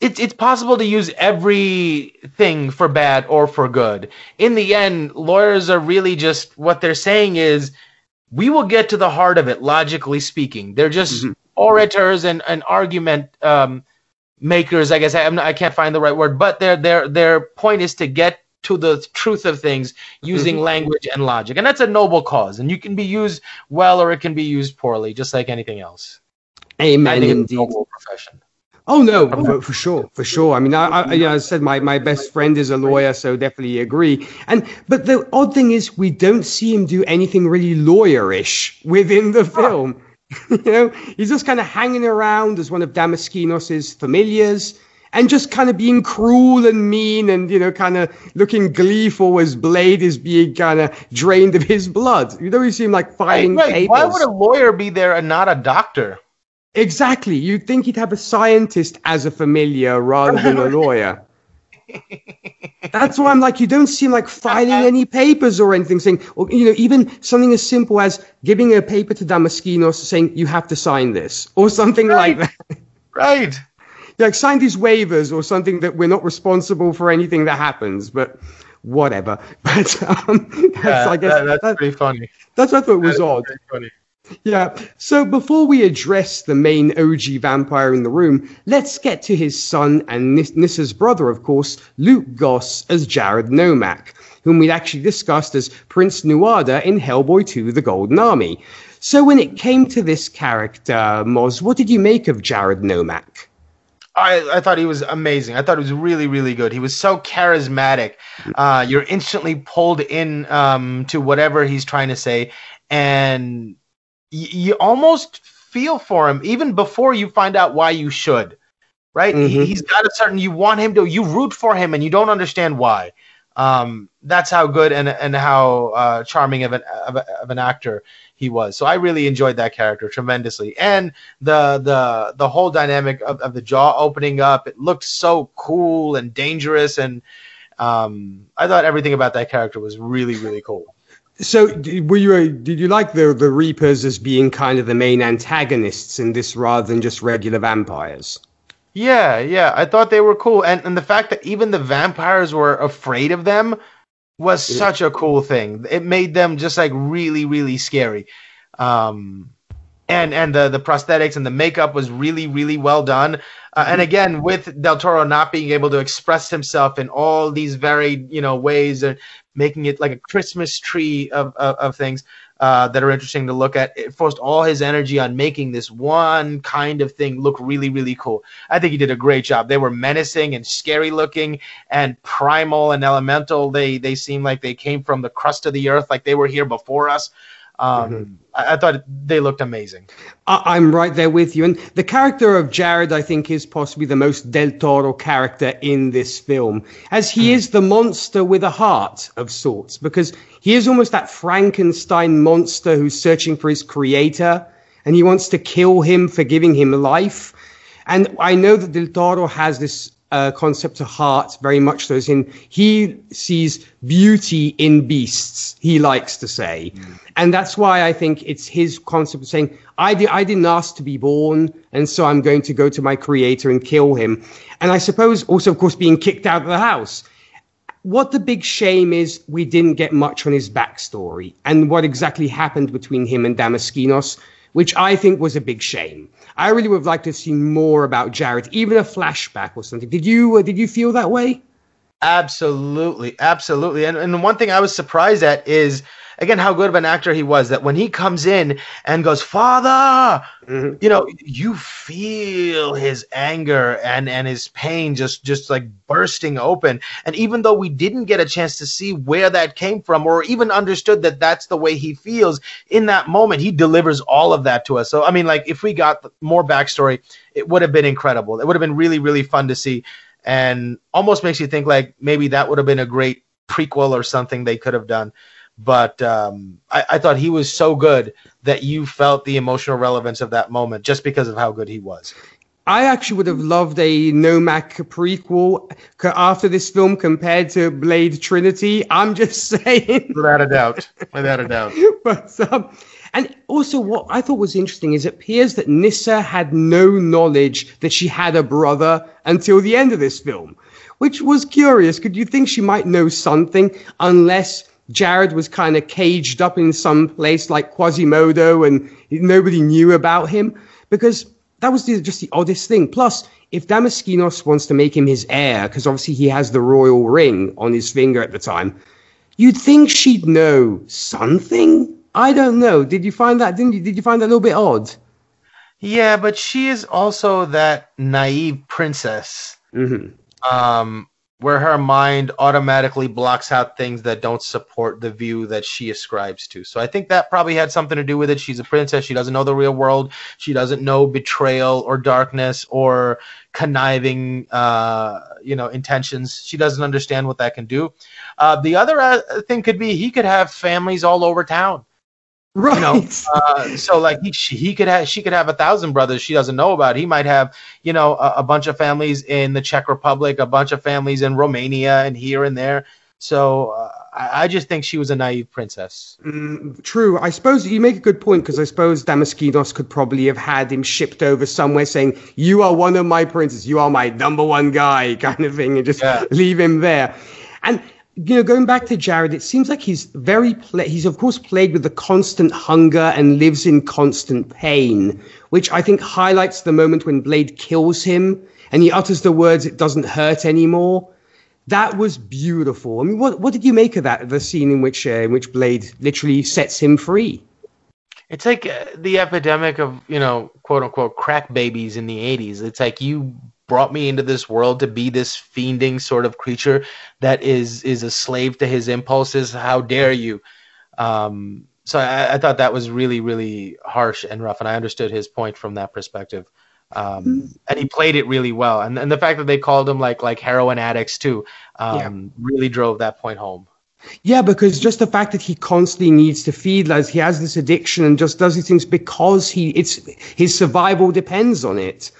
It's it's possible to use everything for bad or for good. In the end, lawyers are really just what they're saying is we will get to the heart of it. Logically speaking, they're just mm-hmm. orators and an argument. Um, makers. I guess I, not, I can't find the right word, but their their their point is to get to the truth of things using mm-hmm. language and logic, and that's a noble cause. And you can be used well or it can be used poorly, just like anything else. Amen. Indeed. noble profession. Oh no, for, for, sure, for sure. I mean, I, I, you know, I said my, my best friend is a lawyer, so definitely agree. And but the odd thing is, we don't see him do anything really lawyerish within the film. you know, he's just kind of hanging around as one of Damaskinos's familiars and just kind of being cruel and mean and, you know, kind of looking gleeful as Blade is being kind of drained of his blood. You know, he seemed like fine. Why would a lawyer be there and not a doctor? Exactly. You'd think he'd have a scientist as a familiar rather than a lawyer. That's why I'm like, you don't seem like filing any papers or anything, saying, or, you know, even something as simple as giving a paper to Damaskinos saying, you have to sign this, or something right. like that. Right. like, sign these waivers or something that we're not responsible for anything that happens, but whatever. But um, that's, yeah, I guess, that, that's that, pretty funny. That's what I thought was odd. Funny. Yeah. So before we address the main OG vampire in the room, let's get to his son and Nyssa's brother, of course, Luke Goss as Jared Nomak, whom we'd actually discussed as Prince Nuada in Hellboy 2 The Golden Army. So when it came to this character, Moz, what did you make of Jared Nomak? I, I thought he was amazing. I thought he was really, really good. He was so charismatic. Uh, you're instantly pulled in um, to whatever he's trying to say, and you almost feel for him even before you find out why you should right? Mm-hmm. he, has got a certain you want him to you root for him and you don't understand why. Um, that's how good and and how uh, charming of an of, a, of, an actor he was. So i really enjoyed that character tremendously. And the the the whole dynamic of, of the jaw opening up it looked so cool and dangerous. And um, i thought everything about that character was really really cool so, were you? Did you like the the Reapers as being kind of the main antagonists in this, rather than just regular vampires? Yeah, yeah, I thought they were cool, and and the fact that even the vampires were afraid of them was yeah. such a cool thing. It made them just like really, really scary. Um, and and the the prosthetics and the makeup was really really well done. Uh, and again, with Del Toro not being able to express himself in all these varied you know ways and making it like a Christmas tree of of, of things. Uh, that are interesting to look at. It forced all his energy on making this one kind of thing look really, really cool. I think he did a great job. They were menacing and scary looking and primal and elemental. They they seemed like they came from the crust of the earth, like they were here before us. Um, mm-hmm. I, I, thought they looked amazing. I, am right there with you. And the character of Jared, I think, is possibly the most Del Toro character in this film, as he mm. is the monster with a heart of sorts, because he is almost that Frankenstein monster who's searching for his creator, and he wants to kill him for giving him life. And I know that Del Toro has this uh, concept of heart very much so as in he sees beauty in beasts he likes to say. Mm. and that's why i think it's his concept of saying I, di- I didn't ask to be born and so i'm going to go to my creator and kill him. And i suppose also of course being kicked out of the house. What the big shame is we didn't get much on his backstory and what exactly happened between him and damaskinos which i think was a big shame I really would have liked to see more about Jared, even a flashback or something. Did you uh, did you feel that way? Absolutely, absolutely. And and one thing I was surprised at is again how good of an actor he was that when he comes in and goes father mm-hmm. you know you feel his anger and and his pain just just like bursting open. And even though we didn't get a chance to see where that came from or even understood that that's the way he feels in that moment he delivers all of that to us. So i mean like if we got more backstory it would have been incredible. It would have been really really fun to see. And almost makes you think like maybe that would have been a great prequel or something they could have done but um, I, I, thought he was so good that you felt the emotional relevance of that moment just because of how good he was. I actually would have loved a Nomak prequel after this film compared to Blade Trinity. I'm just saying. Without a doubt. Without a doubt. but, um, and also, what I thought was interesting is it appears that Nyssa had no knowledge that she had a brother until the end of this film, which was curious. Could you think she might know something unless Jared was kind of caged up in some place like Quasimodo and nobody knew about him because that was the, just the oddest thing. Plus, if Damaskinos wants to make him his heir, because obviously he has the royal ring on his finger at the time, you'd think she'd know something. I don't know. Did you find that? Didn't you? Did you find that a little bit odd? Yeah, but she is also that naive princess. Mm-hmm. Um, where her mind automatically blocks out things that don't support the view that she ascribes to. So I think that probably had something to do with it. She's a princess. She doesn't know the real world. She doesn't know betrayal or darkness or conniving, uh, you know, intentions. She doesn't understand what that can do. Uh, the other uh, thing could be he could have families all over town. Right. You know, uh, so like he, he could have, she could have a thousand brothers she doesn't know about. He might have, you know, a, a, bunch of families in the Czech Republic, a bunch of families in Romania, and here and there. So uh, I, I, just think she was a naive princess. Mm, true. I suppose you make a good point because I suppose Damaskinos could probably have had him shipped over somewhere, saying, "You are one of my princes. You are my number one guy," kind of thing, and just yeah. leave him there. And you know, going back to Jared, it seems like he's very, pla- he's of course plagued with the constant hunger and lives in constant pain, which I think highlights the moment when Blade kills him and he utters the words, it doesn't hurt anymore. That was beautiful. I mean, what, what did you make of that, the scene in which, uh, in which Blade literally sets him free? It's like uh, the epidemic of, you know, quote unquote crack babies in the 80s. It's like you brought me into this world to be this fiending sort of creature that is is a slave to his impulses. How dare you? Um, so I, I, thought that was really really harsh and rough, and I understood his point from that perspective. Um, mm-hmm. and he played it really well, and and the fact that they called him like like heroin addicts too um, yeah. really drove that point home. Yeah, because just the fact that he constantly needs to feed, like he has this addiction and just does these things because he it's his survival depends on it.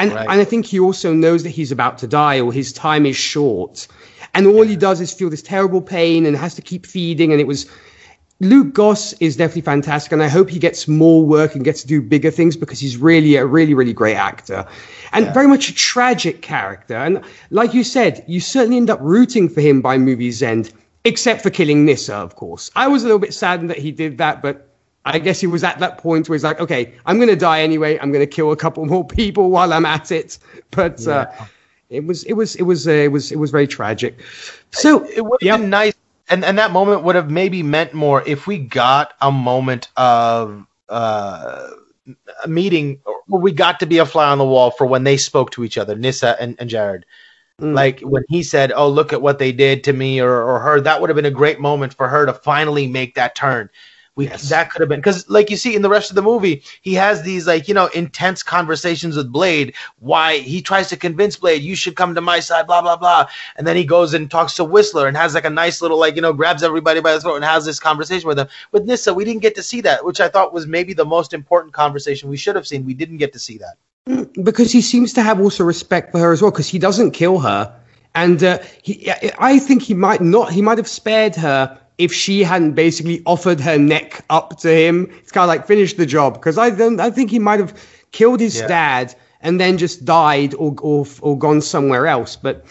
And, right. and I think he also knows that he's about to die or his time is short. And all he does is feel this terrible pain and has to keep feeding. And it was Luke Goss is definitely fantastic. And I hope he gets more work and gets to do bigger things because he's really a really, really great actor and yeah. very much a tragic character. And like you said, you certainly end up rooting for him by movie's end, except for killing Nyssa, of course. I was a little bit saddened that he did that, but I guess he was at that point where he's like, okay, I'm going to die anyway. I'm going to kill a couple more people while I'm at it. But uh, yeah. uh, it was it was it was uh, it was it was very tragic. So it would have been nice, and and that moment would have maybe meant more if we got a moment of uh, a meeting where we got to be a fly on the wall for when they spoke to each other, Nyssa and, and Jared. Mm. Like when he said, "Oh, look at what they did to me," or, or her, that would have been a great moment for her to finally make that turn. We yes. that could have been because, like you see in the rest of the movie, he has these like you know intense conversations with Blade. Why he tries to convince Blade, you should come to my side, blah blah blah, and then he goes and talks to Whistler and has like a nice little like you know grabs everybody by the throat and has this conversation with them. With Nyssa, we didn't get to see that, which I thought was maybe the most important conversation we should have seen. We didn't get to see that mm, because he seems to have also respect for her as well because he doesn't kill her and uh, he, I think he might not. He might have spared her if she hadn't basically offered her neck up to him. It's kind of like finish the job because I don't. I think he might have killed his yeah. dad and then just died or, or or gone somewhere else. But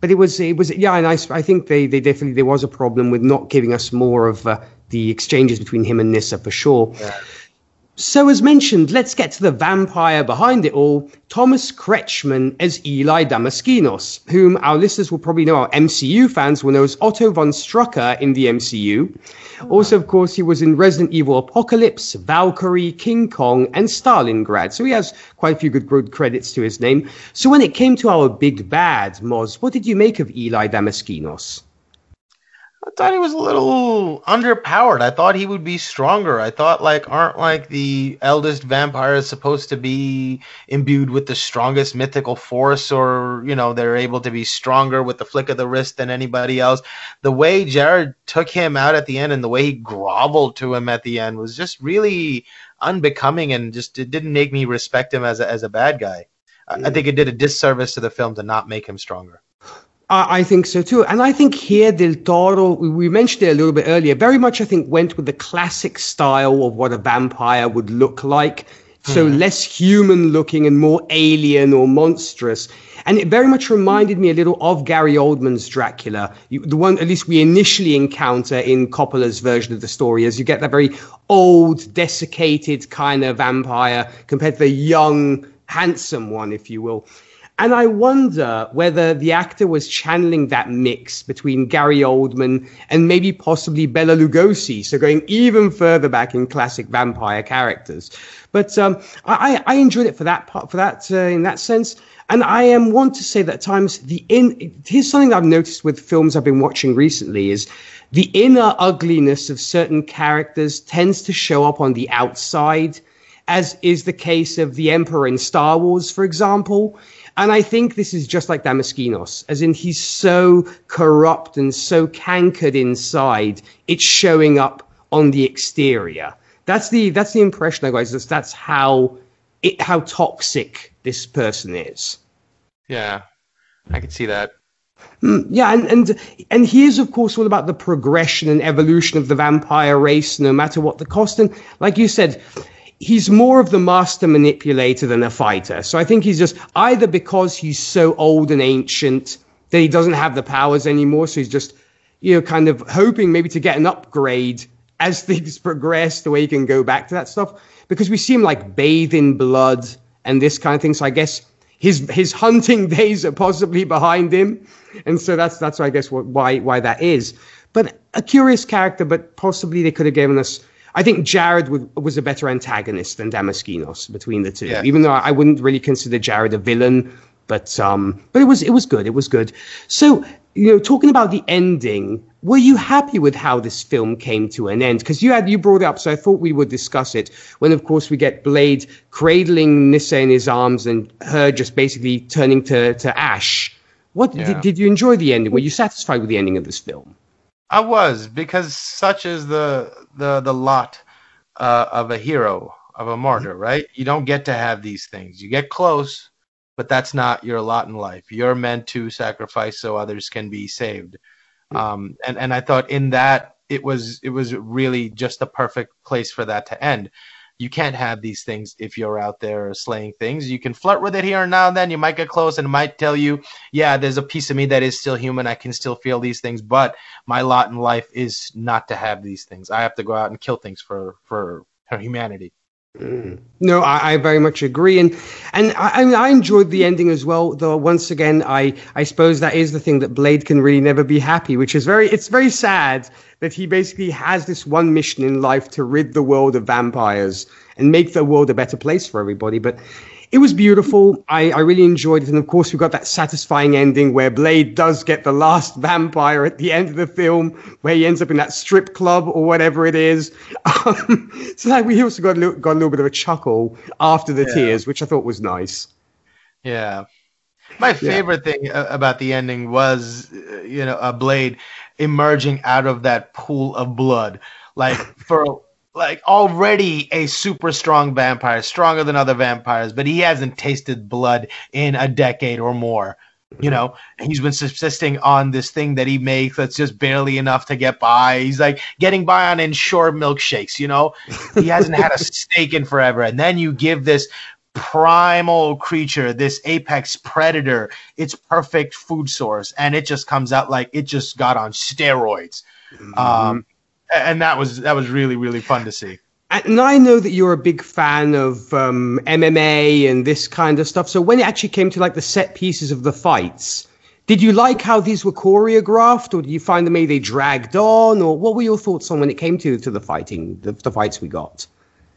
but it was it was yeah. And I, I think they they definitely there was a problem with not giving us more of uh, the exchanges between him and Nyssa for sure. Yeah. So, as mentioned, let's get to the vampire behind it all, Thomas Kretschmann as Eli Damaskinos, whom our listeners will probably know, our MCU fans will know as Otto von Strucker in the MCU. Also, of course, he was in Resident Evil Apocalypse, Valkyrie, King Kong, and Stalingrad. So he has quite a few good, good credits to his name. So when it came to our big bad, Moz, what did you make of Eli Damaskinos? I thought he was a little underpowered. I thought he would be stronger. I thought like aren't like the eldest vampires supposed to be imbued with the strongest mythical force or you know they're able to be stronger with the flick of the wrist than anybody else. The way Jared took him out at the end and the way he groveled to him at the end was just really unbecoming and just it didn't make me respect him as a, as a bad guy. I think it did a disservice to the film to not make him stronger. I think so too. And I think here Del Toro, we mentioned it a little bit earlier, very much I think went with the classic style of what a vampire would look like. So mm. less human looking and more alien or monstrous. And it very much reminded me a little of Gary Oldman's Dracula, you, the one at least we initially encounter in Coppola's version of the story, as you get that very old, desiccated kind of vampire compared to the young, handsome one, if you will. And I wonder whether the actor was channeling that mix between Gary Oldman and maybe possibly Bela Lugosi, so going even further back in classic vampire characters. But um, I, I enjoyed it for that part, for that uh, in that sense. And I am want to say that at times the in here's something I've noticed with films I've been watching recently is the inner ugliness of certain characters tends to show up on the outside, as is the case of the Emperor in Star Wars, for example. And I think this is just like Damaskinos, as in he's so corrupt and so cankered inside, it's showing up on the exterior. That's the that's the impression I got. Is that's how it how toxic this person is. Yeah, I can see that. Mm, yeah, and, and and here's of course all about the progression and evolution of the vampire race, no matter what the cost. And like you said, he's more of the master manipulator than a fighter. So I think he's just either because he's so old and ancient that he doesn't have the powers anymore. So he's just, you know, kind of hoping maybe to get an upgrade as things progress, the way he can go back to that stuff. Because we see him like bathe in blood and this kind of thing. So I guess his his hunting days are possibly behind him, and so that's that's I guess what, why why that is. But a curious character, but possibly they could have given us I think Jared would, was a better antagonist than Damaskinos between the two. Yeah. Even though I wouldn't really consider Jared a villain, but um, but it was it was good. It was good. So you know, talking about the ending, were you happy with how this film came to an end? Because you had you brought it up, so I thought we would discuss it. When of course we get Blade cradling Nyssa in his arms and her just basically turning to to ash. What yeah. did, did you enjoy the ending? Were you satisfied with the ending of this film? I was because such is the the the lot uh, of a hero of a martyr, right? You don't get to have these things. You get close, but that's not your lot in life. You're meant to sacrifice so others can be saved. Um, and and I thought in that it was it was really just the perfect place for that to end you can't have these things if you're out there slaying things. You can flirt with it here and now and then. You might get close and might tell you, yeah, there's a piece of me that is still human. I can still feel these things, but my lot in life is not to have these things. I have to go out and kill things for for her humanity. Mm. No, I, I, very much agree, and and I, I, enjoyed the ending as well. Though once again, I I suppose that is the thing that Blade can really never be happy, which is very it's very sad that he basically has this one mission in life to rid the world of vampires and make the world a better place for everybody. But it was beautiful. I, I really enjoyed it. And of course, we got that satisfying ending where Blade does get the last vampire at the end of the film, where he ends up in that strip club or whatever it is. Um, so like, we also got a, little, got a little bit of a chuckle after the yeah. tears, which I thought was nice. Yeah. My favorite yeah. thing about the ending was, uh, you know, a Blade emerging out of that pool of blood. Like, for like already a super strong vampire, stronger than other vampires, but he hasn't tasted blood in a decade or more. You know, and he's been subsisting on this thing that he makes that's just barely enough to get by. He's like getting by on Ensure milkshakes, you know? He hasn't had a steak in forever. And then you give this primal creature, this apex predator, its perfect food source, and it just comes out like it just got on steroids. Mm-hmm. Um, and that was that was really really fun to see. And I know that you're a big fan of um, MMA and this kind of stuff. So when it actually came to like the set pieces of the fights, did you like how these were choreographed, or did you find them maybe they dragged on, or what were your thoughts on when it came to to the fighting, the, the fights we got?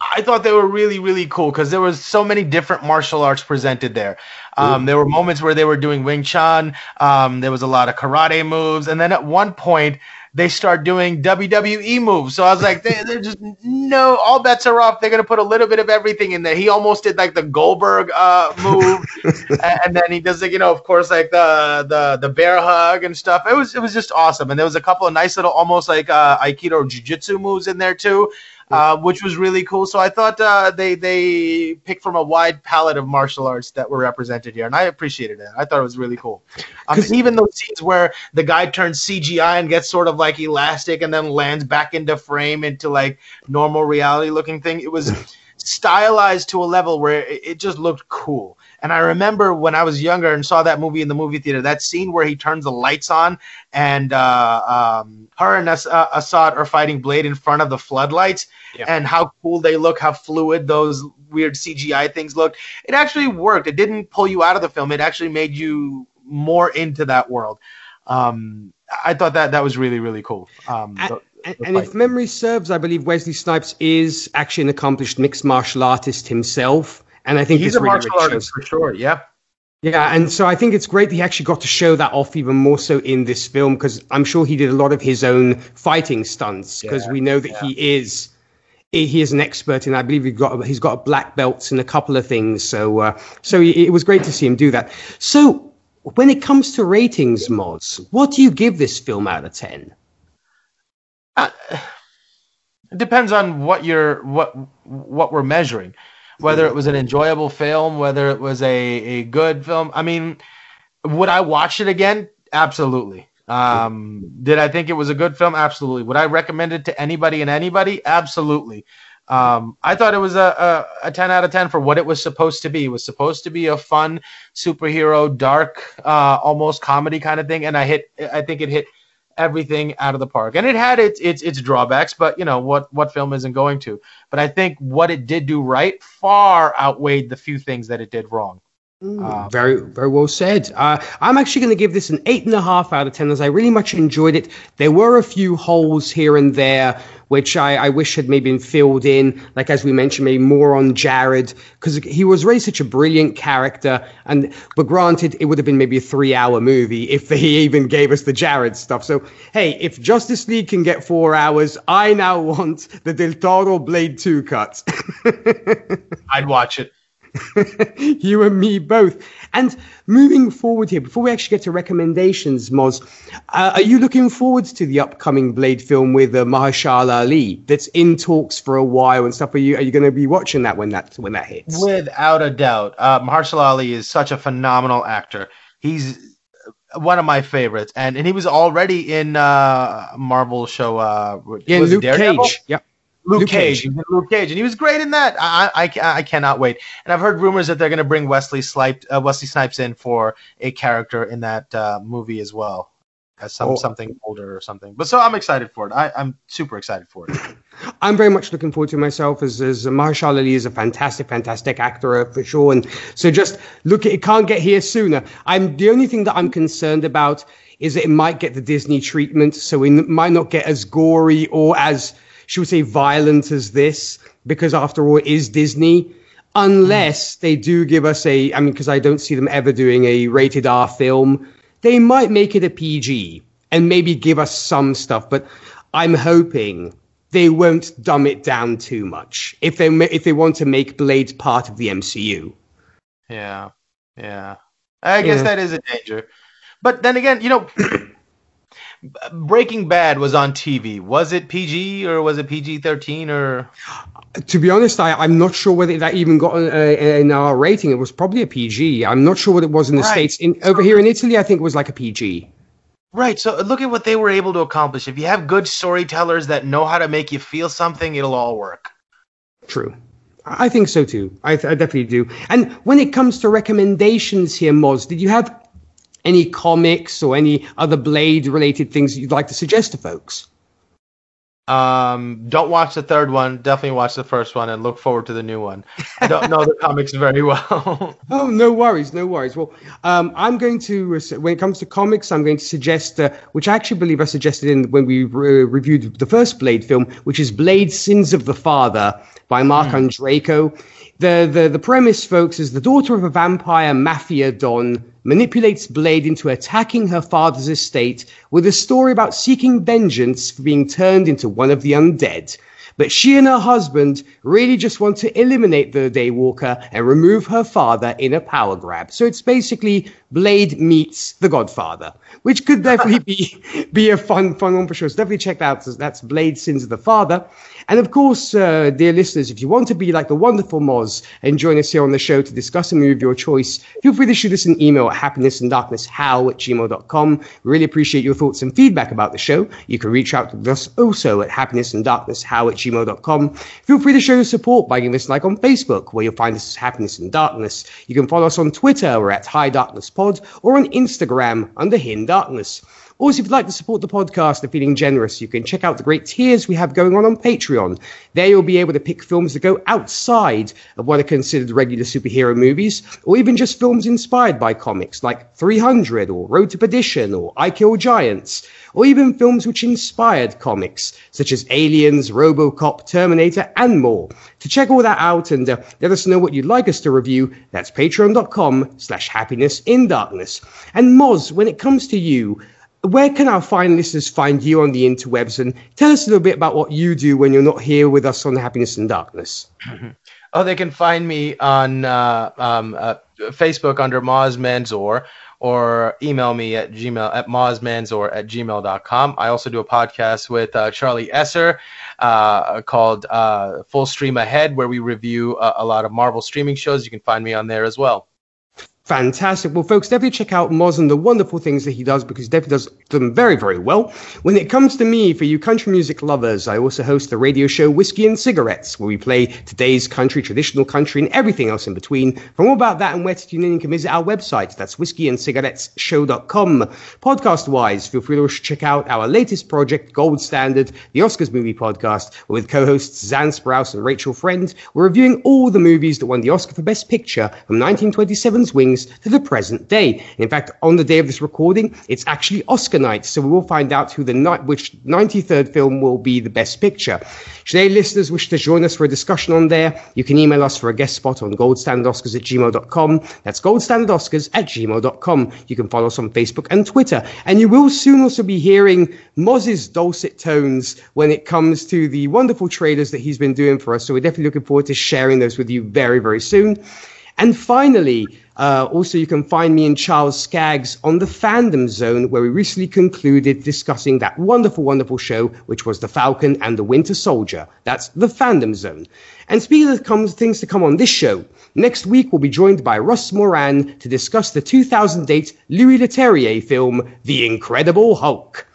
I thought they were really, really cool because there was so many different martial arts presented there. Um, there were moments where they were doing Wing Chun. Um, there was a lot of karate moves, and then at one point they start doing WWE moves. So I was like, they, are just no, all bets are off. They're gonna put a little bit of everything in there. He almost did like the Goldberg uh, move, and then he does like you know, of course, like the the the bear hug and stuff. It was it was just awesome. And there was a couple of nice little almost like uh, Aikido jiu-jitsu moves in there too uh, which was really cool. So I thought uh, they they picked from a wide palette of martial arts that were represented here, and I appreciated it. I thought it was really cool. Um, even those scenes where the guy turns CGI and gets sort of like elastic and then lands back into frame into like normal reality looking thing, it was stylized to a level where it, it just looked cool. And I remember when I was younger and saw that movie in the movie theater, that scene where he turns the lights on and uh, um, her and As- uh, Asad are fighting Blade in front of the floodlights, yeah. and how cool they look, how fluid those weird CGI things look. It actually worked. It didn't pull you out of the film. It actually made you more into that world. Um, I thought that that was really really cool. Um, the, and, and if memory serves, I believe Wesley Snipes is actually an accomplished mixed martial artist himself. And I think he's a really martial artist for sure. Yeah. Yeah, and so I think it's great that he actually got to show that off even more so in this film because I'm sure he did a lot of his own fighting stunts because yeah, we know that yeah. he is he is an expert and I believe he's got he's got black belts in a couple of things. So uh, so it was great to see him do that. So when it comes to ratings, Moz, what do you give this film out of ten? Uh, it depends on what you're what what we're measuring whether it was an enjoyable film, whether it was a, a good film. I mean, would I watch it again? Absolutely. Um, did I think it was a good film? Absolutely. Would I recommend it to anybody and anybody? Absolutely. Um, I thought it was a, a, a, 10 out of 10 for what it was supposed to be. It was supposed to be a fun superhero, dark, uh, almost comedy kind of thing. And I hit, I think it hit everything out of the park. And it had its its its drawbacks, but you know what what film isn't going to. But I think what it did do right far outweighed the few things that it did wrong. Mm, uh, very, very well said. Uh, I'm actually going to give this an eight and a half out of ten, as I really much enjoyed it. There were a few holes here and there which I, I wish had maybe been filled in, like as we mentioned, maybe more on Jared because he was really such a brilliant character. And but granted, it would have been maybe a three-hour movie if he even gave us the Jared stuff. So hey, if Justice League can get four hours, I now want the Del Toro Blade Two cut. I'd watch it. you and me both. And moving forward here, before we actually get to recommendations, Moz, uh, are you looking forward to the upcoming Blade film with uh, Mahershala Ali that's in talks for a while and stuff? Are you are you going to be watching that when that when that hits? Without a doubt, uh, Mahershala Ali is such a phenomenal actor. He's one of my favorites, and and he was already in uh Marvel show. Uh, yeah, Luke Daredevil? Cage. Yep. Luke, Luke Cage. Cage. Luke Cage, and he was great in that. I, I, I cannot wait. And I've heard rumors that they're going to bring Wesley Snipes, uh, Wesley Snipes in for a character in that uh, movie as well, as some oh. something older or something. But so I'm excited for it. I, I'm super excited for it. I'm very much looking forward to myself as as Mahershala Ali is a fantastic, fantastic actor uh, for sure. And so just look, it can't get here sooner. I'm the only thing that I'm concerned about is that it might get the Disney treatment, so it might not get as gory or as should we say violent as this, because after all, it is Disney. Unless mm. they do give us a, I mean, because I don't see them ever doing a rated R film, they might make it a PG and maybe give us some stuff. But I'm hoping they won't dumb it down too much if they if they want to make Blade part of the MCU. Yeah, yeah. I guess yeah. that is a danger. But then again, you know, Breaking Bad was on TV. Was it PG or was it PG thirteen or? To be honest, I, I'm not sure whether that even got uh, uh, an R rating. It was probably a PG. I'm not sure what it was in the right. states. In over here in Italy, I think it was like a PG. Right. So look at what they were able to accomplish. If you have good storytellers that know how to make you feel something, it'll all work. True. I think so too. I, th- I definitely do. And when it comes to recommendations here, Moz, did you have any comics or any other Blade related things you'd like to suggest to folks? Um, don't watch the third one. Definitely watch the first one and look forward to the new one. I don't know the comics very well. oh, no worries, no worries. Well, um, I'm going to when it comes to comics, I'm going to suggest, uh, which I actually believe I suggested in when we re- reviewed the first Blade film, which is Blade: Sins of the Father by Marc mm. Andreyko. The, the the premise, folks, is the daughter of a vampire mafia don manipulates Blade into attacking her father's estate with a story about seeking vengeance for being turned into one of the undead. But she and her husband really just want to eliminate the Daywalker and remove her father in a power grab. So it's basically Blade meets The Godfather, which could definitely be be a fun fun one for sure. So definitely check that out. That's Blade Sins of the Father. And of course, uh, dear listeners, if you want to be like the wonderful Moz and join us here on the show to discuss a movie of your choice, feel free to shoot us an email at happinessanddarknesshow at gmail.com. Really appreciate your thoughts and feedback about the show. You can reach out to us also at happinessanddarknesshow at gmail.com. Feel free to show your support by giving us a like on Facebook, where you'll find us as Happiness and Darkness. You can follow us on Twitter, we're at High Darkness Pod, or on Instagram under Hidden Darkness. Also, if you'd like to support the podcast and feeling generous, you can check out the great tiers we have going on on Patreon. There you'll be able to pick films that go outside of what are considered regular superhero movies, or even just films inspired by comics like 300 or Road to Perdition or I Kill Giants, or even films which inspired comics, such as Aliens, Robocop, Terminator, and more. To check all that out and uh, let us know what you'd like us to review, that's patreon.com slash happiness in darkness. And Moz, when it comes to you, where can our fine listeners find you on the interwebs and tell us a little bit about what you do when you're not here with us on Happiness and Darkness? Oh, they can find me on uh, um, uh, Facebook under Moz Manzor or email me at gmail at mozmanzor at gmail.com. I also do a podcast with uh, Charlie Esser uh, called uh, Full Stream Ahead, where we review a, a lot of Marvel streaming shows. You can find me on there as well. Fantastic. Well, folks, definitely check out Moz and the wonderful things that he does because he definitely does them very, very well. When it comes to me, for you country music lovers, I also host the radio show Whiskey and Cigarettes, where we play today's country, traditional country, and everything else in between. For more about that and where to tune in, you can visit our website. That's whiskeyandcigarettesshow.com. Podcast wise, feel free to check out our latest project, Gold Standard, the Oscars movie podcast, with co hosts Zan Sprouse and Rachel Friend. We're reviewing all the movies that won the Oscar for Best Picture from 1927's Wings to the present day. In fact, on the day of this recording, it's actually Oscar night, so we will find out who the night which 93rd film will be the best picture. Should any listeners wish to join us for a discussion on there, you can email us for a guest spot on goldstandardoscars at gmail.com. That's goldstandardoscars at gmail.com. You can follow us on Facebook and Twitter. And you will soon also be hearing Moz's dulcet tones when it comes to the wonderful trailers that he's been doing for us. So we're definitely looking forward to sharing those with you very, very soon. And finally, uh, also, you can find me and Charles Skaggs on the Fandom Zone, where we recently concluded discussing that wonderful, wonderful show, which was The Falcon and the Winter Soldier. That's the Fandom Zone. And speaking of things to come on this show, next week we'll be joined by Russ Moran to discuss the 2008 Louis Leterrier film, The Incredible Hulk.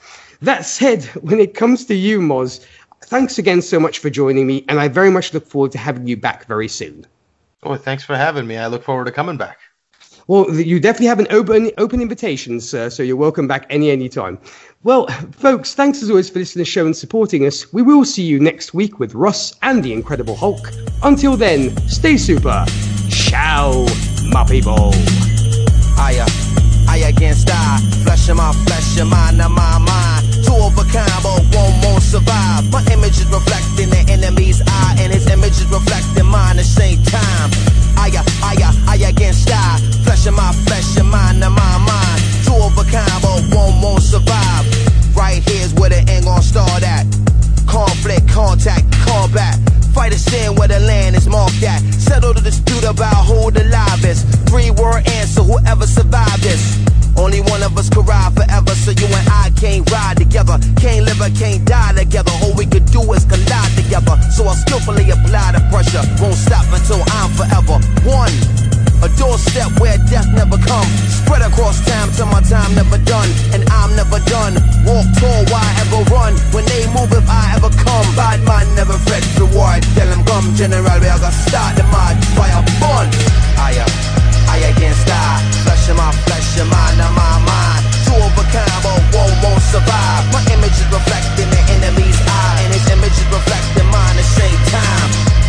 That said, when it comes to you, Moz, thanks again so much for joining me, and I very much look forward to having you back very soon. Oh, thanks for having me. I look forward to coming back. Well, you definitely have an open open invitation, sir. So you're welcome back any any time. Well, folks, thanks as always for listening to the show and supporting us. We will see you next week with Ross and the Incredible Hulk. Until then, stay super. Ciao, my people. I, I against I, flesh of my flesh, your mind of my mind. Two of a kind, but one won't survive. My image is reflecting the enemy's eye, and his image is reflecting mine at the same time. I, I, I against I, flesh of my flesh, your mind of my mind. Two of a kind, but one won't survive. Right here's where the end gon' start at. Conflict, contact, combat. Fight a sin where the land is marked at. Settle the dispute about who the live is. Three word answer, whoever survived this. Only one of us could ride forever, so you and I can't ride together. Can't live or can't die together. All we could do is collide together. So I skillfully apply the pressure. Won't stop until I'm forever one. A doorstep where death never come. Spread across time till my time never done. And I'm never done. Walk tall, why ever run? When they move, if I ever come. Bad man never fret reward. Tell them come, general, we are gonna start the mad fire burn. I, I against in my flesh, and mind, and my mind. Two of a kind, but one won't survive. My image is reflecting the enemy's eye, and his image is reflecting mine at the same time.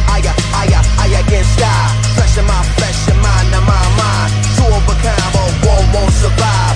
I, I, I, I against die. Flesh in my flesh, and mind, and my mind. Two of a kind, but one won't survive.